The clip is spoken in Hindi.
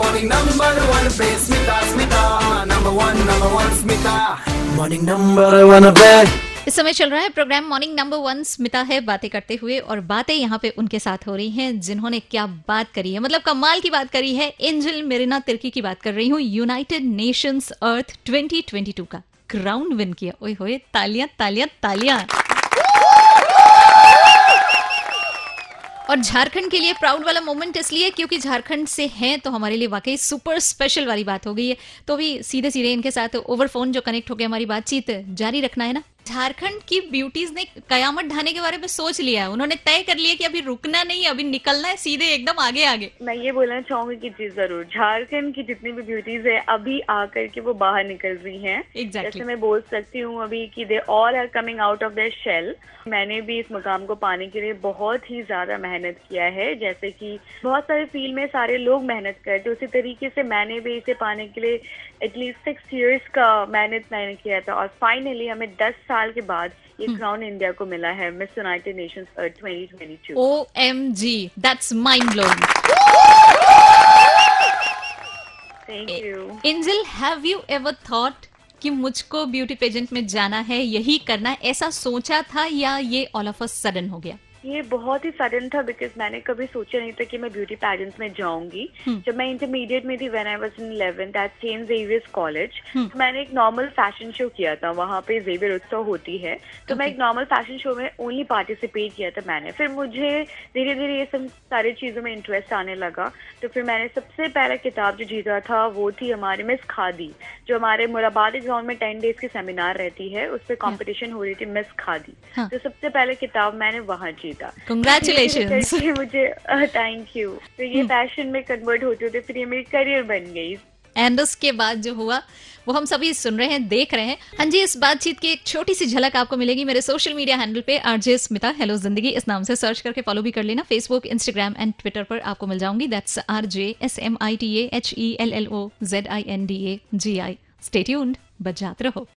morning number one पे Smita Smita number one number one Smita morning number one पे इस समय चल रहा है program morning number one Smita है बातें करते हुए और बातें यहाँ पे उनके साथ हो रही हैं जिन्होंने क्या बात करी है। मतलब कमाल की बात करी है। एंजल मेरिना तिर्की की बात कर रही हूँ। यूनाइटेड नेशंस अर्थ 2022 का। क्राउन विन किया। ओए होए, तालियाँ तालियाँ तालियाँ। और झारखंड के लिए प्राउड वाला मोमेंट इसलिए क्योंकि झारखंड से हैं तो हमारे लिए वाकई सुपर स्पेशल वाली बात हो गई है। तो भी सीधे सीधे इनके साथ ओवर फ़ोन जो कनेक्ट हो गया, हमारी बातचीत जारी रखना है ना? झारखंड की ब्यूटीज ने कयामत ढाने के बारे में सोच लिया है। उन्होंने तय कर लिया कि अभी रुकना नहीं अभी निकलना है सीधे एकदम आगे आगे। मैं ये बोलना चाहूँगी कि जी ज़रूर झारखंड की जितनी भी ब्यूटीज है अभी आकर के वो बाहर निकल रही है। Exactly. जैसे मैं बोल सकती हूँ अभी कि they all are coming out of their shell मैंने भी इस मुकाम को पाने के लिए बहुत ही ज़्यादा मेहनत किया है। जैसे कि बहुत सारे फ़ील्ड में सारे लोग मेहनत करते उसी तरीके से मैंने भी इसे पाने के लिए एटलीस्ट सिक्स इयर्स का मेहनत मैंने किया था। और फाइनली हमें दस साल के बाद ये क्राउन इंडिया को मिला है Miss United Nations Earth 2022 O M G that's mind blowing angel have you ever thought कि मुझको ब्यूटी पेजेंट में जाना है यही करना ऐसा सोचा था या ये ऑल ऑफ़ अ सडन हो गया? ये बहुत ही सडन था बिकॉज़ मैंने कभी सोचा नहीं था कि मैं ब्यूटी पैजेंट्स में जाऊँगी। जब मैं इंटरमीडिएट में थी when I was in 11th at Saint Xavier's College मैंने एक नॉर्मल फ़ैशन शो किया था वहाँ पे जेवियर उत्सव होती है। तो मैं एक नॉर्मल फ़ैशन शो में ओनली पार्टिसिपेट किया था मैंने। फिर मुझे धीरे धीरे ये सब सारी चीज़ों में इंटरेस्ट आने लगा। तो फिर मैंने सबसे पहला किताब जो जीता था वो थी हमारे मिस खादी जो हमारे मुराबाद ग्राउंड में टेन डेज़ की सेमिनार रहती है उस पर कॉम्पिटिशन हो रही थी मिस खादी हाँ. तो सबसे पहले किताब मैंने वहाँ जीता। Congratulations. करके मुझे थैंक यू तो ये पैशन में कन्वर्ट होते होते फिर ये मेरी करियर बन गई। एंड उसके बाद जो हुआ वो हम सभी सुन रहे हैं देख रहे हैं। हाँ जी इस बातचीत की एक छोटी सी झलक आपको मिलेगी मेरे सोशल मीडिया हैंडल पे आरजे स्मिता हेलो ज़िंदगी इस नाम से सर्च करके फॉलो भी कर लेना। फेसबुक इंस्टाग्राम एंड ट्विटर पर आपको मिल जाऊँगी। That's R J S M I T H E L L O Z I N D A G I stay tuned बजाते रहो।